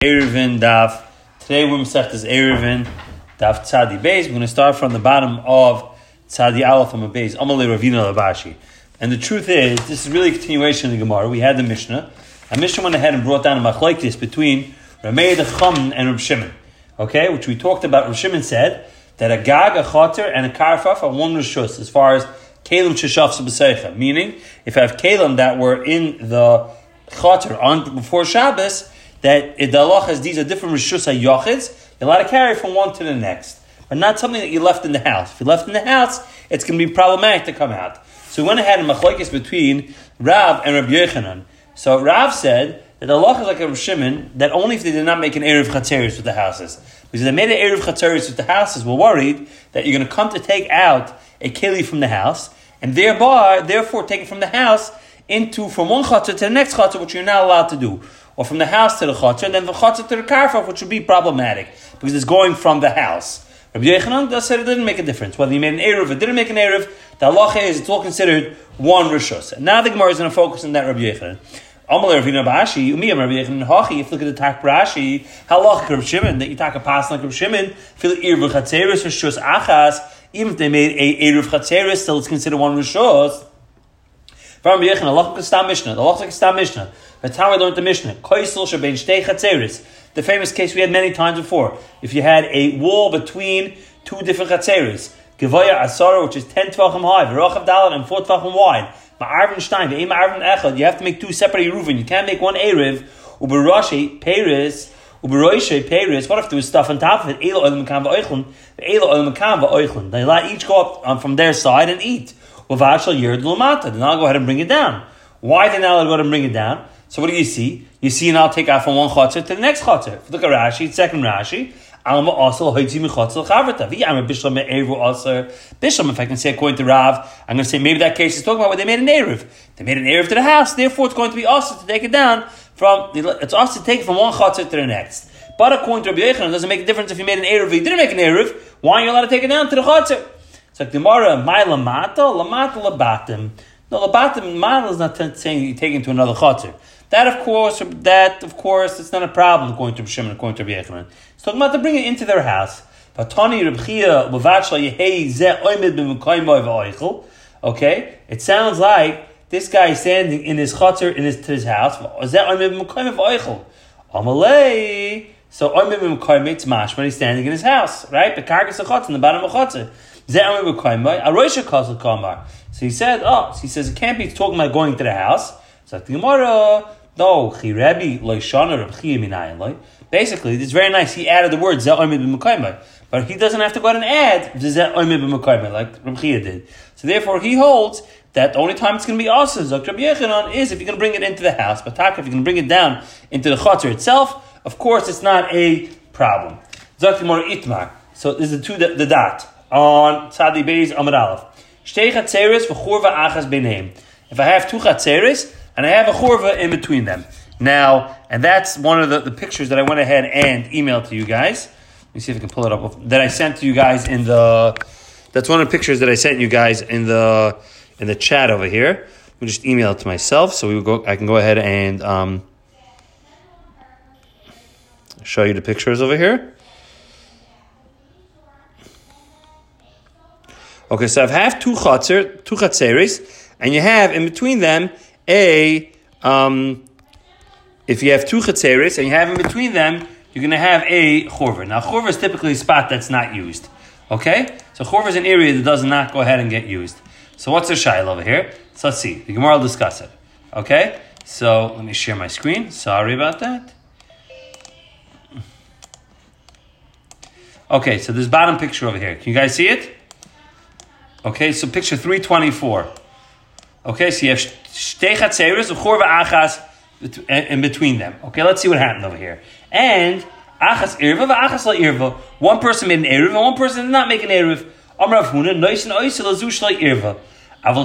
Erevin Daf. Today we're Masechtas Erevin Daf Tzadi Beis. We're going to start from the bottom of Tzadi Aleph on Beis. Amalei Ravina Lavashi. And the truth is, this is really a continuation of the Gemara. We had the Mishnah. And Mishnah went ahead and brought down a machlekes between Ramei the Chum and Reb Shimon. Okay, which we talked about. Reb Shimon said that a gag, a choter, and a karfaf are one rishus as far as kalim sheshaf subaseicha. Meaning, if I have kalim that were in the choter on before Shabbos, that the Allah has these are different rishus hayochids. You're allowed to carry from one to the next, but not something that you left in the house. If you left in the house, it's going to be problematic to come out. So we went ahead and machlokes between Rav and Rabbi Yochanan. So Rav said that the Allah is like a Shimon that only if they did not make an erev chatzeris with the houses, because they made an erev chatzeris with the houses, we're worried that you're going to come to take out a keli from the house, and thereby, therefore, take it from the house into from one chatzah to the next chatzah, which you're not allowed to do or from the house to the chotzer, and then the chotzer to the karfaf, which would be problematic because it's going from the house. Rabbi Yechanan said it didn't make a difference whether he made an eruv or didn't make an eruv. The halacha is it's all considered one rishus. And now the Gemara is going to focus on that Rabbi Yechanan. Amal Ravina Bashi, Umiyam Rabbi Yechanan Hachi. If you look at the Tak Rashi, halach Rabbi Shimon that you talk a pass like Rabbi Shimon, feel eruv chatzeris rishus achas. Even if they made a eruv chatzeris, still it's considered one rishus. From Rabbi Yechanan, halach Stam Mishnah. The halach Stam Mishnah. That's how we learned the Mishnah. The famous case we had many times before. If you had a wall between two different chatzeris, Gevaya Asara, which is 10 tvachim high, V'rochav Dalat, and 4 tvachim wide, Ma'arvin Stein, Ve'im Ma'arvin Echad, you have to make two separate Eruvin. You can't make one Erev, Uberashi, Peres, Uberoishe, Peres, what if there was stuff on top of it? Elo Oil Makam Va'oichlin, Elo Oil Makam Va'oichlin. They let each go up um, from their side and eat. Uvashal Yerd Lamata. Then I'll go ahead and bring it down. Why then I'll go ahead and bring it down? So what do you see? You see now I'll take off from one chotzer to the next chotzer. Look at Rashi, second Rashi. Alma also hoitzi mechotzel chavrata. V'yam bishlam me'eru also. Bishlam, if I can say according to Rav, I'm going to say maybe that case is talking about where they made an eruv. They made an eruv to the house, therefore it's going to be also to take it down from, it's also to take it from one chotzer to the next. But according to Rabbi Yechanan, it doesn't make a difference if you made an eruv or you didn't make an eruv. Why are you allowed to take it down to the chotzer? It's like Gemara, my lamata, lamata labatim. No, labatim, ma'al is not saying you take it to another chotzer. That of course, that of course, it's not a problem according to Shimon, according to Rabbi Yechanan. It's talking about to bring it into their house. Okay, it sounds like this guy is standing in his chutzner in his, to his house. So it's mash when he's standing in his house, right? The carcass of chutzner in the bottom of chutzner. So he said, oh, so he says it can't be talking about going to the house. So the no, Basically, it's very nice. He added the word but he doesn't have to go out and add like Reb did. So therefore, he holds that the only time it's going to be Yechanan is if you're going to bring it into the house. But if you're going to bring it down into the chutzner itself, of course, it's not a problem. So this is the two the, the dot on Tzadi Beis Amad Aleph. Shtei chatzeres v'churva achas beneim. If I have two chatzeres, and I have a churva in between them. Now, and that's one of the, the pictures that I went ahead and emailed to you guys. Let me see if I can pull it up. That I sent to you guys in the. That's one of the pictures that I sent you guys in the in the chat over here. We just email it to myself, so we go. I can go ahead and um, show you the pictures over here. Okay, so I have two chatzir, two chatzeris, and you have in between them a um, if you have two chatzeris and you have in between them, you're going to have a chorver. Now, chorver is typically a spot that's not used. Okay, so chorver is an area that does not go ahead and get used. So what's the shail over here? So let's see. The Gemara will discuss it. Okay, so let me share my screen. Sorry about that. Okay, so this bottom picture over here. Can you guys see it? Okay, so picture 324. Okay, so you have shtei chatzeres, chorva achas in between them. Okay, let's see what happened over here. And achas irva, achas la irva. One person made an eruv, and one person did not make an eruv. Amrav huna nois and oisel azush la irva.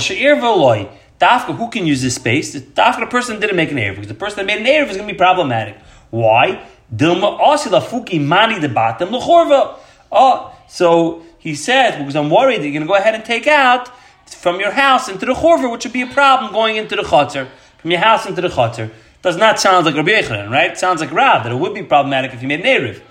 She'irva loy. Dafka, who can use this space? Dafka, the person didn't make an eruv because the person that made an eruv is going to be problematic. Why? Dilma osila fuki mani debatim lechorva. Oh, ah, so he said because I'm worried that you're going to go ahead and take out from your house into the chorver, which would be a problem going into the chutzner. From your house into the chutzner. does not sound like Rabbi Yechanan, right? It sounds like Rav, that it would be problematic if you made an Erev.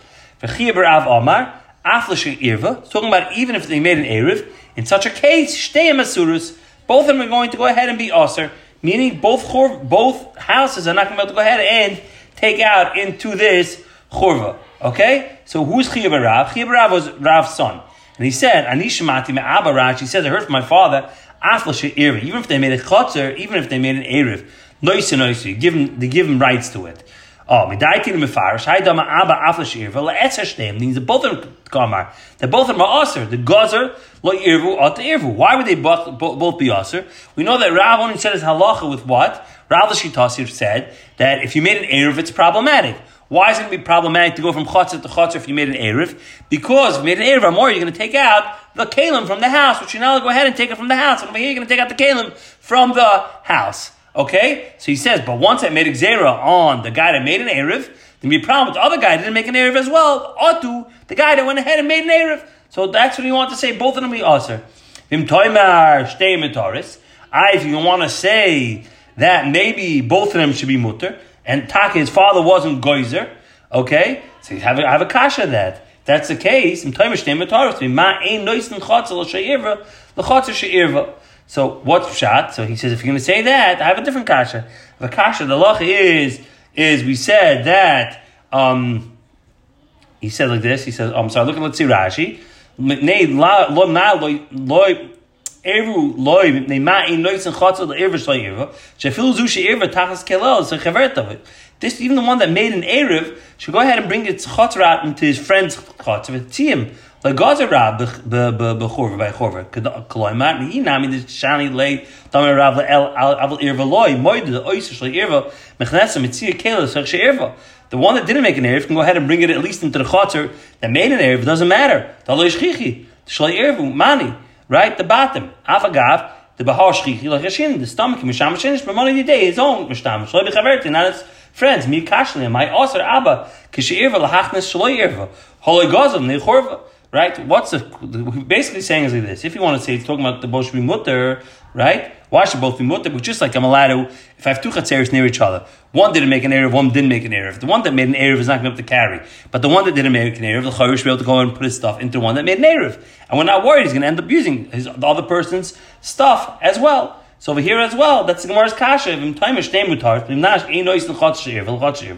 V'chiyah Rav Omar, irva. Talking about even if they made an Erev, in such a case, shtei masurus, both of them are going to go ahead and be aser, meaning both chor, both houses are not going to be able to go ahead and take out into this chorva. Okay? So who's Chiyah Rav? Chiyah Rav was Rav's son. And he said, Anishmati me'abba Raj, he says, I heard from my father, aflish irva. Even if they made a chotzer, even if they made an Erev, noise noise, give them, they give them rights to it. Oh, midaiti the mefarish. Hay dama abba aflash irva leetzer shneim. Means that both of them kamar. That both of them are aser. The gazer lo irvu the irvu. Why would they both, both be aser? We know that Rav only said his halacha with what Rav Tasir said that if you made an erev, it's problematic. Why is it going to be problematic to go from chotzer to chotzer if you made an erev? Because if you made an erev, more you're going to take out the kalim from the house, which you're now go ahead and take it from the house. And over here, you're going to take out the kalim from the house. Okay? So he says, but once I made a on the guy that made an Erev, then be a problem with the other guy that didn't make an Erev as well. Otu, the guy that went ahead and made an Erev. So that's what he wants to say. Both of them be Aser. Vim toimar shtei metaris. I, if you want to say that maybe both of them should be mutter, and Taka, his father wasn't Geyser, okay? So you have a, have a kasha that. If that's the case. So what's shot? So he says, if you're going to say that, I have a different kasha. The kasha, the law is, is we said that, um, he said like this, he says, oh, I'm sorry, look at, let's see Rashi. Eru loy mipnei ma'in noisen chatzol the erva shloi erva shefilu zu she'erva tachas kelel so chavert of it. This even the one that made an erev should go ahead and bring its chatzrat into his friend's chatzrat. Tziyim like Gaza Rab b'chorva by chorva. Koloi mat mi inami the shani lay tamer Rab el aval irva loy moide the oiser shloi irva mechnesa mitzia kela sech she'irva. The one that didn't make an erev can go ahead and bring it at least into the chatzar that made an erev. Doesn't matter. The loy shchichi shloi irva mani right? The bottom. Afagav the bahar shchichi like Hashin the stomach misham shinish but money day his own mishtam shloi b'chaverti not his friends. Mi kashli my aser abba kishirva lahachnes shloi irva. Holy gazim ne chorva right? What's the basically saying is like this? If you want to say it's talking about the both be mutter, right? Why should both be mutter? But just like I'm allowed to, if I have two chatzeres near each other, one didn't make an erev, one didn't make an erev. The one that made an erev is not going to be able to carry, but the one that didn't make an erev, the chayyur should be able to go and put his stuff into one that made an erev, and we're not worried he's going to end up using his, the other person's stuff as well. So over here as well, that's the Gemara's kasha. Im taimish name mutar, im nash ein ois l'chot she'ir, l'chot she'ir.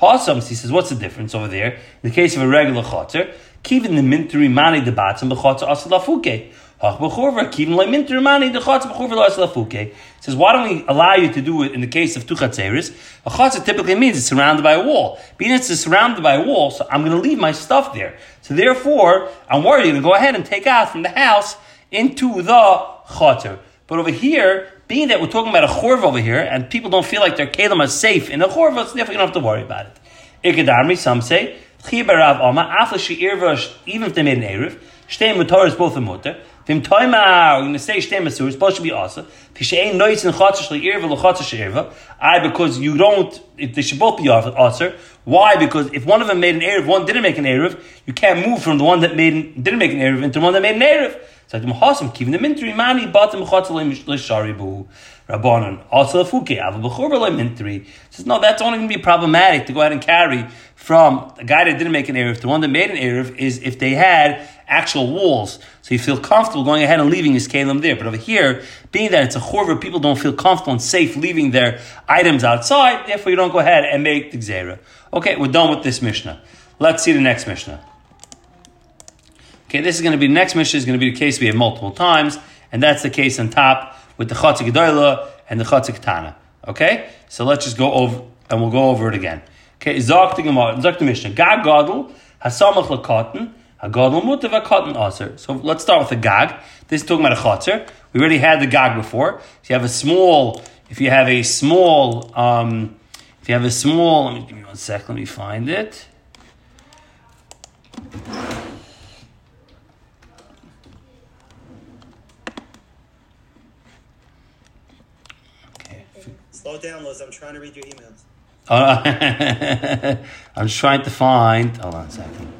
Hosam, he says, what's the difference over there? In the case of a regular chotzer, Kivin the mintri mani the batzim b'chotz asalafuke. Hach b'chorva kivin le mintri mani the chotz b'chorva asalafuke. Says why don't we allow you to do it in the case of two? A chotz typically means it's surrounded by a wall. Being it's surrounded by a wall, so I'm going to leave my stuff there. So therefore, I'm worried you're going to go ahead and take out from the house into the chotzer. But over here, being that we're talking about a chorv over here, and people don't feel like their kalim are safe in a chorv, so therefore you don't have to worry about it. Ikedarmi, some say, Chibarav Oma, Afla She'irva, even if they made an Erev, Shtei Mutar is both a mutter. Vim Toima, we're going to say Shtei Masur, it's supposed to be also. Pishein Noitz and Chotzer She'irva, L'Chotzer She'irva. I, because you don't, if they should both be also. Why? Because if one of them made an Erev, one didn't make an Erev, you can't move from the one that made, didn't make an Erev into the one that made an Erev. So the Mahasam, Kivin the Mintri, Mani, Batim, Chotzer, L'Sharibu. Rabbanon. Also, the Fuke, Avabachur, Mintri. Says, no, that's only going to be problematic to go ahead and carry from a guy that didn't make an Erev to one that made an Erev is if they had actual walls. So you feel comfortable going ahead and leaving his Kalim there. But over here, being that it's a Chorva, people don't feel comfortable and safe leaving their items outside, therefore you don't go ahead and make the Gzera. Okay, we're done with this Mishnah. Let's see the next Mishnah. Okay, this is going to be, the next Mishnah is going to be the case we have multiple times, and that's the case on top with the Chatzik Gedoyla and the Chatzik Tana. Okay? So let's just go over, and we'll go over it again. Okay, Zok the Gemara, Zok the Mishnah. Gag Gadol, Hasamach Lakotten, Hagadol Mutav Hakotten Aser. So let's start with the Gag. This is talking about a Chotzer. We already had the Gag before. If you have a small, if you have a small, um, if you have a small, let me give me one sec, let me find it. Slow down, Liz. I'm trying to read your emails. Uh, I'm trying to find. Hold on a second.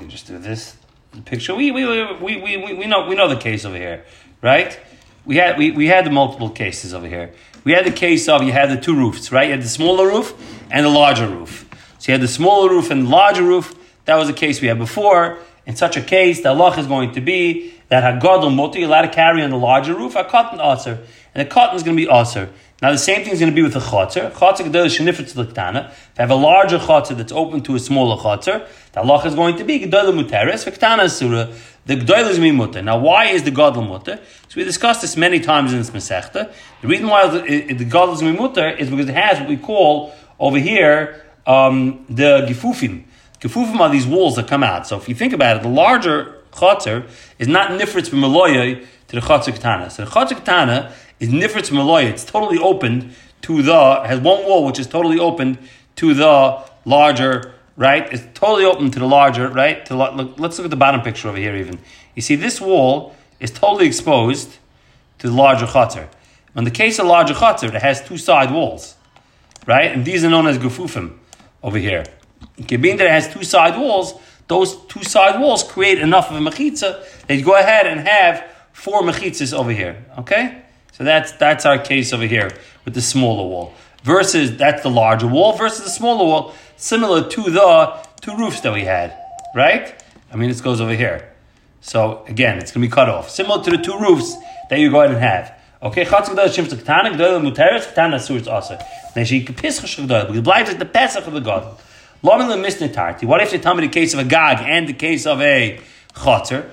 Me just do this picture. We we, we, we, we, we know we know the case over here, right? We had we, we had the multiple cases over here. we had the case of you had the two roofs, right? You had the smaller roof and the larger roof. So you had the smaller roof and the larger roof. That was the case we had before. In such a case, the Allah is going to be that Hagadol Mutter, you're allowed to carry on the larger roof, a cotton aser. And the cotton is going to be aser. Now the same thing is going to be with the chotzer. Chotzer gedol shenifet to If you have a larger chotzer that's open to a smaller chotzer, the Allah is going to be gedol muteres v'ktana surah. The gedol is mutter. Now why is the gadol mutter? So we discussed this many times in this masechta. The reason why the, the gadol is mutter is because it has what we call over here um, the gifufim. Gifufim are these walls that come out. So if you think about it, the larger chotzer is not nifritz b'maloyah to the chotzer ketana. So the chotzer ketana is nifritz maloy. It's totally opened to the has one wall which is totally opened to the larger right. It's totally open to the larger right. To look, let's look at the bottom picture over here. Even you see this wall is totally exposed to the larger chutzner. In the case of larger chutzner, it has two side walls, right? And these are known as gufufim over here. Okay, being that it has two side walls, those two side walls create enough of a mechitza that you go ahead and have four mechitzas over here. Okay. So that's that's our case over here with the smaller wall. Versus that's the larger wall versus the smaller wall, similar to the two roofs that we had, right? I mean, this goes over here. So again, it's going to be cut off, similar to the two roofs that you go ahead and have. Okay, chatz gedol ketana surts also. Then she pisach the pesach of the god. Lamin. What if they tell me the case of a gag and the case of a chotzer?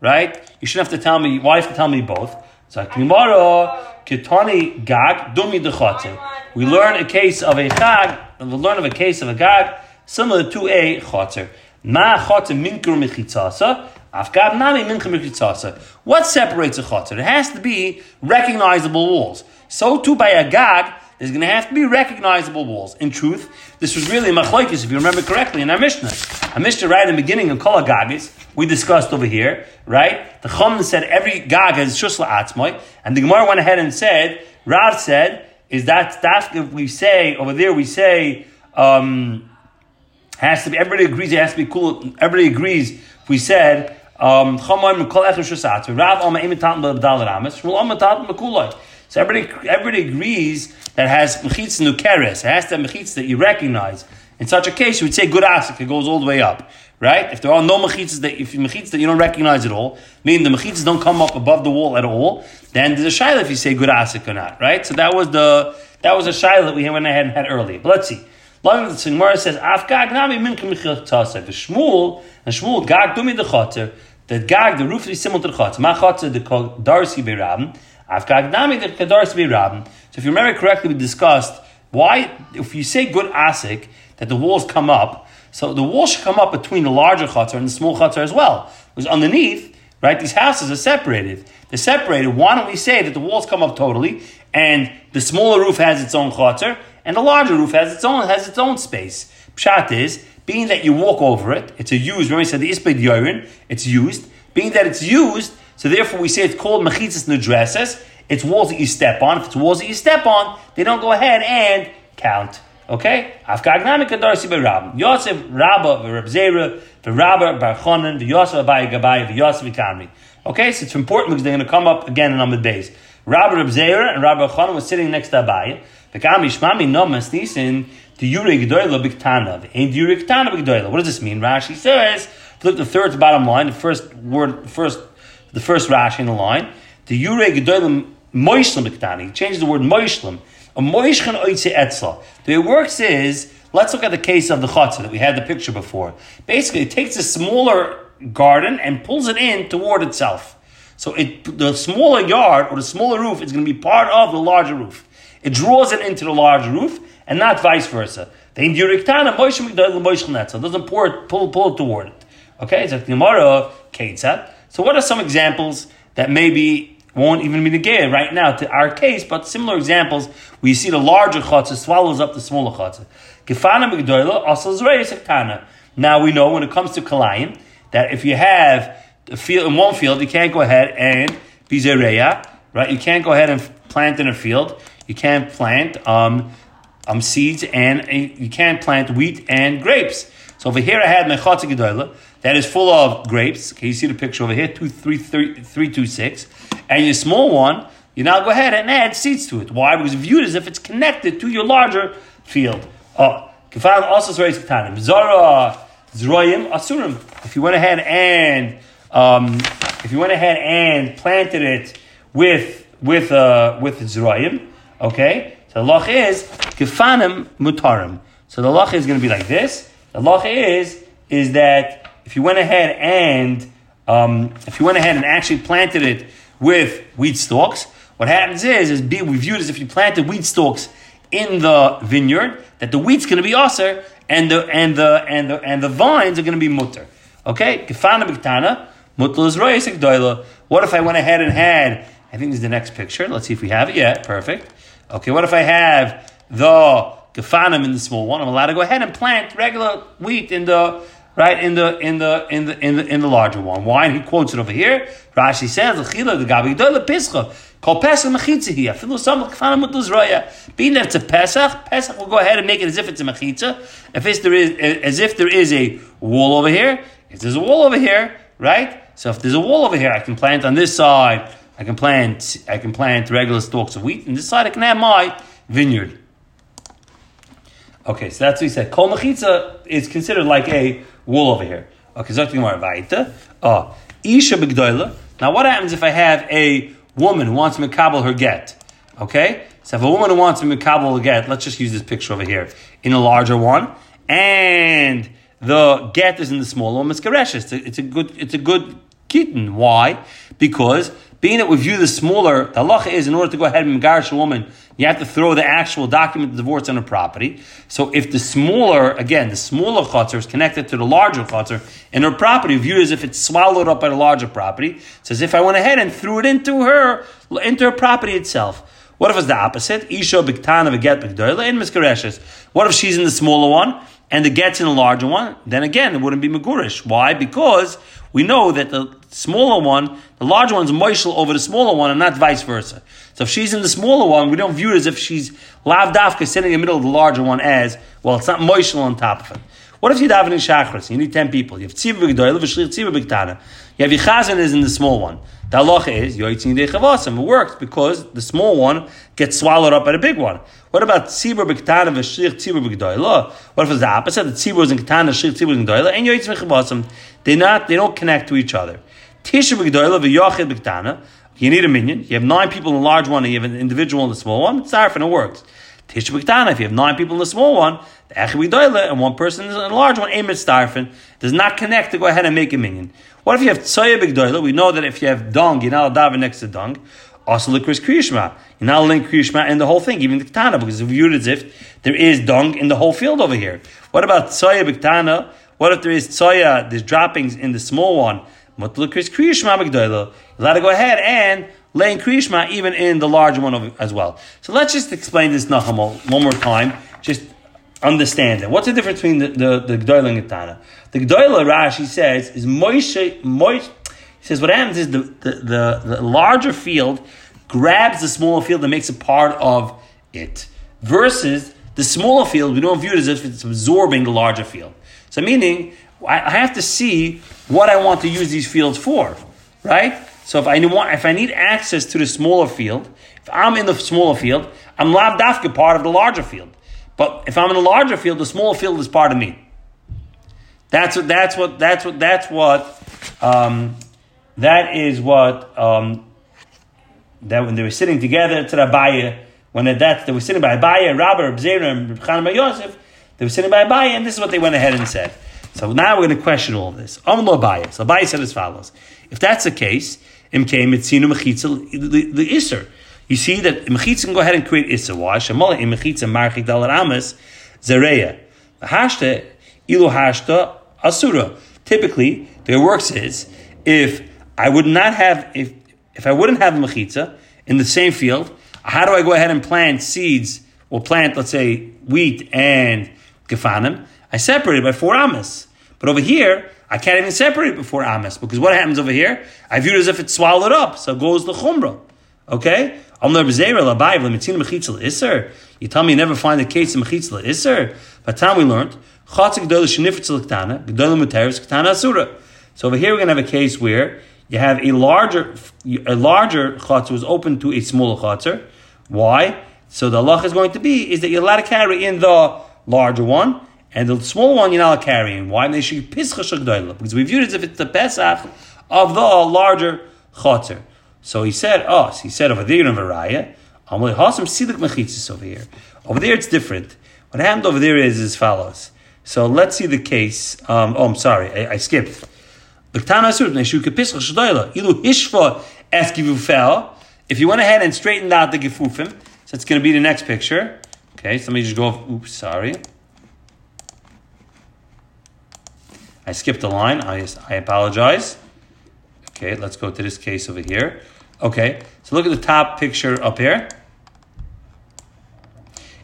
Right? You shouldn't have to tell me. Why have to tell me both? So Gemara Kitani Gag Dumi Dechotze. We learn a case of a Gag, we learn of a case of a Gag similar to a Chotzer. Ma Chotzer Minkur Mechitzasa. What separates a Chotzer? It has to be recognizable walls. So too by a Gag, there's going to have to be recognizable walls. In truth, this was really a machlokes, if you remember correctly, in our Mishnah. Our Mishnah, right in the beginning of Kol Gagis, we discussed over here, right? The Chum said every Gag has Shusla Atzmoy, and the Gemara went ahead and said, Rav said, is that that if we say over there, we say, um, has to be, everybody agrees it has to be cool, everybody agrees, we said, um, so everybody, everybody agrees that it has mechitz nukeres. It has to have mechitz that you recognize. In such a case, you would say good asik. It goes all the way up, right? If there are no mechitzas that if mechitzas that you don't recognize at all, meaning the mechitzas don't come up above the wall at all, then there's a shaila if you say good asik or not, right? So that was the that was a shaila that we went ahead and had earlier. But let's see. Long the Gemara says afgag nami min kemichel The Shmuel and Shmuel gag dumi the chater. The gag the roof is similar to the chater. Ma chater the darsi So if you remember correctly, we discussed why, if you say good asik, that the walls come up, so the walls should come up between the larger chutzner and the small chutzner as well. Because underneath, right, these houses are separated. They're separated. Why don't we say that the walls come up totally, and the smaller roof has its own chutzner, and the larger roof has its own has its own space. Pshat is, being that you walk over it, it's a used, remember I said the isped yorin, it's used, being that it's used, so therefore, we say it's called mechitzas nedresses. It's walls that you step on. If it's walls that you step on, they don't go ahead and count. Okay? Afkagnamik adarsi berab. Yosef Rabba v'Rab Zera v'Rabba Bar Chonan v'Yosef Abai Gabai v'Yosef V'Kamri. Okay, so it's important because they're going to come up again in Amid Beis. Rabba Rab Zera and Rabba Chonan was sitting next to Abai. V'Kamri Shmami Nomas Nisin the Yuri G'doyla B'Ktana. V'Ein Yuri G'tana B'G'doyla. What does this mean? Rashi says, look the third to bottom line, the first word, first the first Rashi in the line. The Yure Gedolim Moishlim B'Ktani. He changes the word Moishlim. A Moishchan Oitze Etzel. The way it works is, let's look at the case of the Chatzah that we had the picture before. Basically, it takes a smaller garden and pulls it in toward itself. So it, the smaller yard or the smaller roof is going to be part of the larger roof. It draws it into the larger roof and not vice versa. The Induriktana Moishim doesn't pour it, pull, pull it toward it. Okay, so the Gemara, Ketzat. So, what are some examples that maybe won't even be negated right now to our case, but similar examples where you see the larger chatzah swallows up the smaller chatzah. Now we know when it comes to kalayim that if you have a field in one field, you can't go ahead and bizereya, right? You can't go ahead and plant in a field. You can't plant um, um, seeds and uh, you can't plant wheat and grapes. So over here I had my mechatza gedola that is full of grapes. Okay, you see the picture over here, two, three, three, three, two, six, and your small one, you now go ahead and add seeds to it. Why? Because viewed as if it's connected to your larger field. Oh, Kefan also says Ketanim. Zara Zroyim Asurim. If you went ahead and um, if you went ahead and planted it with with uh, with Zroyim, okay. So the loch is Kefanim Mutarim. So the loch is going to be like this. The loch is is that if you went ahead and um, if you went ahead and actually planted it with wheat stalks, what happens is is be viewed as if you planted wheat stalks in the vineyard that the wheat's going to be aser and the and the and the and the vines are going to be mutter. Okay, Kefana Biktana, mutter is What if I went ahead and had? I think this is the next picture. Let's see if we have it. Yeah, perfect. Okay, what if I have the gefanim in the small one? I'm allowed to go ahead and plant regular wheat in the right in the in the in the in the in the larger one. Why? And he quotes it over here. Rashi says the chila the gabi the pischa. Kol Pesach mechitza some. Being that it's a Pesach, Pesach will go ahead and make it as if it's a mechitza. If it's there is as if there is a wall over here. If there's a wall over here, right? So if there's a wall over here, I can plant on this side I can plant I can plant regular stalks of wheat, and this side I can have my vineyard. Okay, so that's what he said. Kol mechitza is considered like a wool over here. Okay, so vaita. Oh, isha begdoila. Now, what happens if I have a woman who wants me to makabel her get? Okay, so if a woman who wants to makabel her get, let's just use this picture over here in a larger one, and the get is in the smaller one. It's It's a, it's a good. It's a good kitten. Why? Because being that we view the smaller, the halacha is in order to go ahead and garish a woman, you have to throw the actual document of divorce on her property. So if the smaller, again, the smaller chutzner is connected to the larger chutzner, and her property viewed as if it's swallowed up by the larger property, it's as if I went ahead and threw it into her, into her property itself. What if it's the opposite? Isha biktana v'get b'gdoyle and miskareshes. What if she's in the smaller one and the get's in the larger one? Then again, it wouldn't be megurish. Why? Because we know that the smaller one, the larger one's moishel over the smaller one, and not vice versa. So if she's in the smaller one, we don't view it as if she's lav dafka sitting in the middle of the larger one as, well, it's not moishel on top of it. What if you daven in shachris? You need 10 people. You have tziva b'gdoyle, v'shlir tziva. You have yichazan is in the small one. The halacha is, yoitzin de It works because the small one gets swallowed up by the big one. What about tzibur b'ktana v'shlich tzibur b'gdoila? What if it's the opposite? The tzibur is in ketana, shlich tzibur in gdoila, and yoyitz mechavasam. They not, they don't connect to each other. Tisha b'gdoila v'yochid b'ktana. You need a minyan. You have nine people in the large one, and you have an individual in the small one. It's and it works. Tisha b'ktana. If you have nine people in the small one, the echid b'gdoila, and one person in the large one, aim starfin, does not connect to go ahead and make a minyan. What if you have tzoya b'gdoila? We know that if you have dung, you're not allowed next to dung. Also, likris kriyishma. You're not link kriyishma in the whole thing, even the ketana, because it's viewed as if there is dung in the whole field over here. What about tsoya b'ktana? What if there is tsoya, there's droppings in the small one? Likris kriyishma? You're allowed to go ahead and lay in kriyishma even in the larger one as well. So let's just explain this nachamol one more time. Just understand it. What's the difference between the, the, the Gdoila and Ketana? The Gdoila, Rashi says, is Moshe, Moshe, he says what happens is the, the, the, the larger field grabs the smaller field and makes it part of it. Versus the smaller field, we don't view it as if it's absorbing the larger field. So meaning, I have to see what I want to use these fields for, right? So if I want, if I need access to the smaller field, if I'm in the smaller field, I'm lav part of the larger field. But if I'm in a larger field, the smaller field is part of me. That's what. That's what. That's what. That's what. Um, that is what. Um, that when they were sitting together to Abaye, when that they were sitting by Abaye, Rabbi, Zera, and Yosef, they were sitting by Abaye, and this is what they went ahead and said. So now we're going to question all of this. Am lo Abaye. So Abaye said as follows: If that's the case, im came mitzinu mechitza the iser. You see that mechitza can go ahead and create issa. Why? Shemala im mechitza marchik dalar amas zereya. Hashta ilu hashta asura. Typically, the works is if I would not have if if I wouldn't have mechitza in the same field, how do I go ahead and plant seeds or plant, let's say, wheat and gefanim? I separate it by four amas. But over here, I can't even separate before amas because what happens over here? I view it as if it's swallowed up, so goes the chumrah. Okay? You tell me you never find a case of mechitza iser. By the time we learned, so over here we're going to have a case where you have a larger a larger chatzar was open to a smaller chatzar. Why? So the Allah is going to be is that you're allowed to carry in the larger one, and the small one you're not carrying. Why? Because we viewed it as if it's the Pesach of the larger chatzar. So he said, oh, so he said over there in Varaya, over here. Over there it's different. What happened over there is as follows. So let's see the case. Um, oh, I'm sorry, I, I skipped. If you went ahead and straightened out the gefufim, so it's going to be the next picture. Okay, so let me just go. Oops, sorry. I skipped a line. I, I apologize. Okay, let's go to this case over here. Okay, so look at the top picture up here.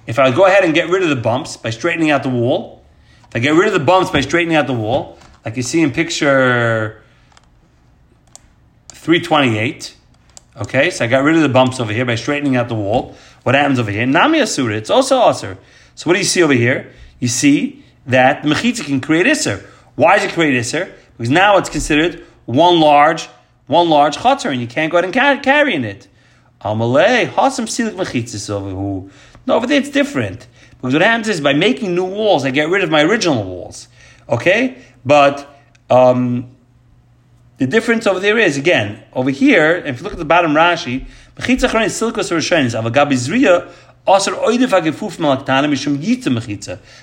If I go ahead and get rid of the bumps by straightening out the wall, if I get rid of the bumps by straightening out the wall, like you see in picture 328, okay, so I got rid of the bumps over here by straightening out the wall. What happens over here? Nami Asura, it's also Asur. So what do you see over here? You see that the Mechitza can create Isser. Why is it create Isser? Because now it's considered one large, one large chatzar, and you can't go ahead and carry in it. Amalei, Hasam Silik Mechitzis over who no, over there it's different. Because what happens is by making new walls, I get rid of my original walls. Okay? But um, the difference over there is, again, over here, if you look at the bottom Rashi,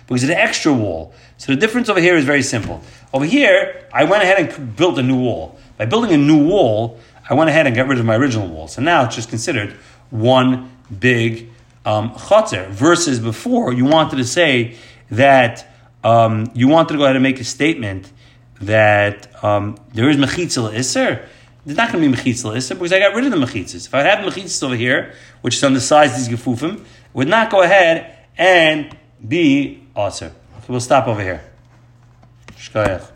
because the extra wall. So the difference over here is very simple. Over here, I went ahead and built a new wall. By building a new wall, I went ahead and got rid of my original wall. So now it's just considered one big um, chotzer, versus before you wanted to say that um, you wanted to go ahead and make a statement that um, there is mechitzel iser. There's not going to be mechitzel iser because I got rid of the mechitzas. If I had mechitzas over here, which is on the size of these gefufim, would not go ahead and be aser. Okay, we'll stop over here. Shkayach.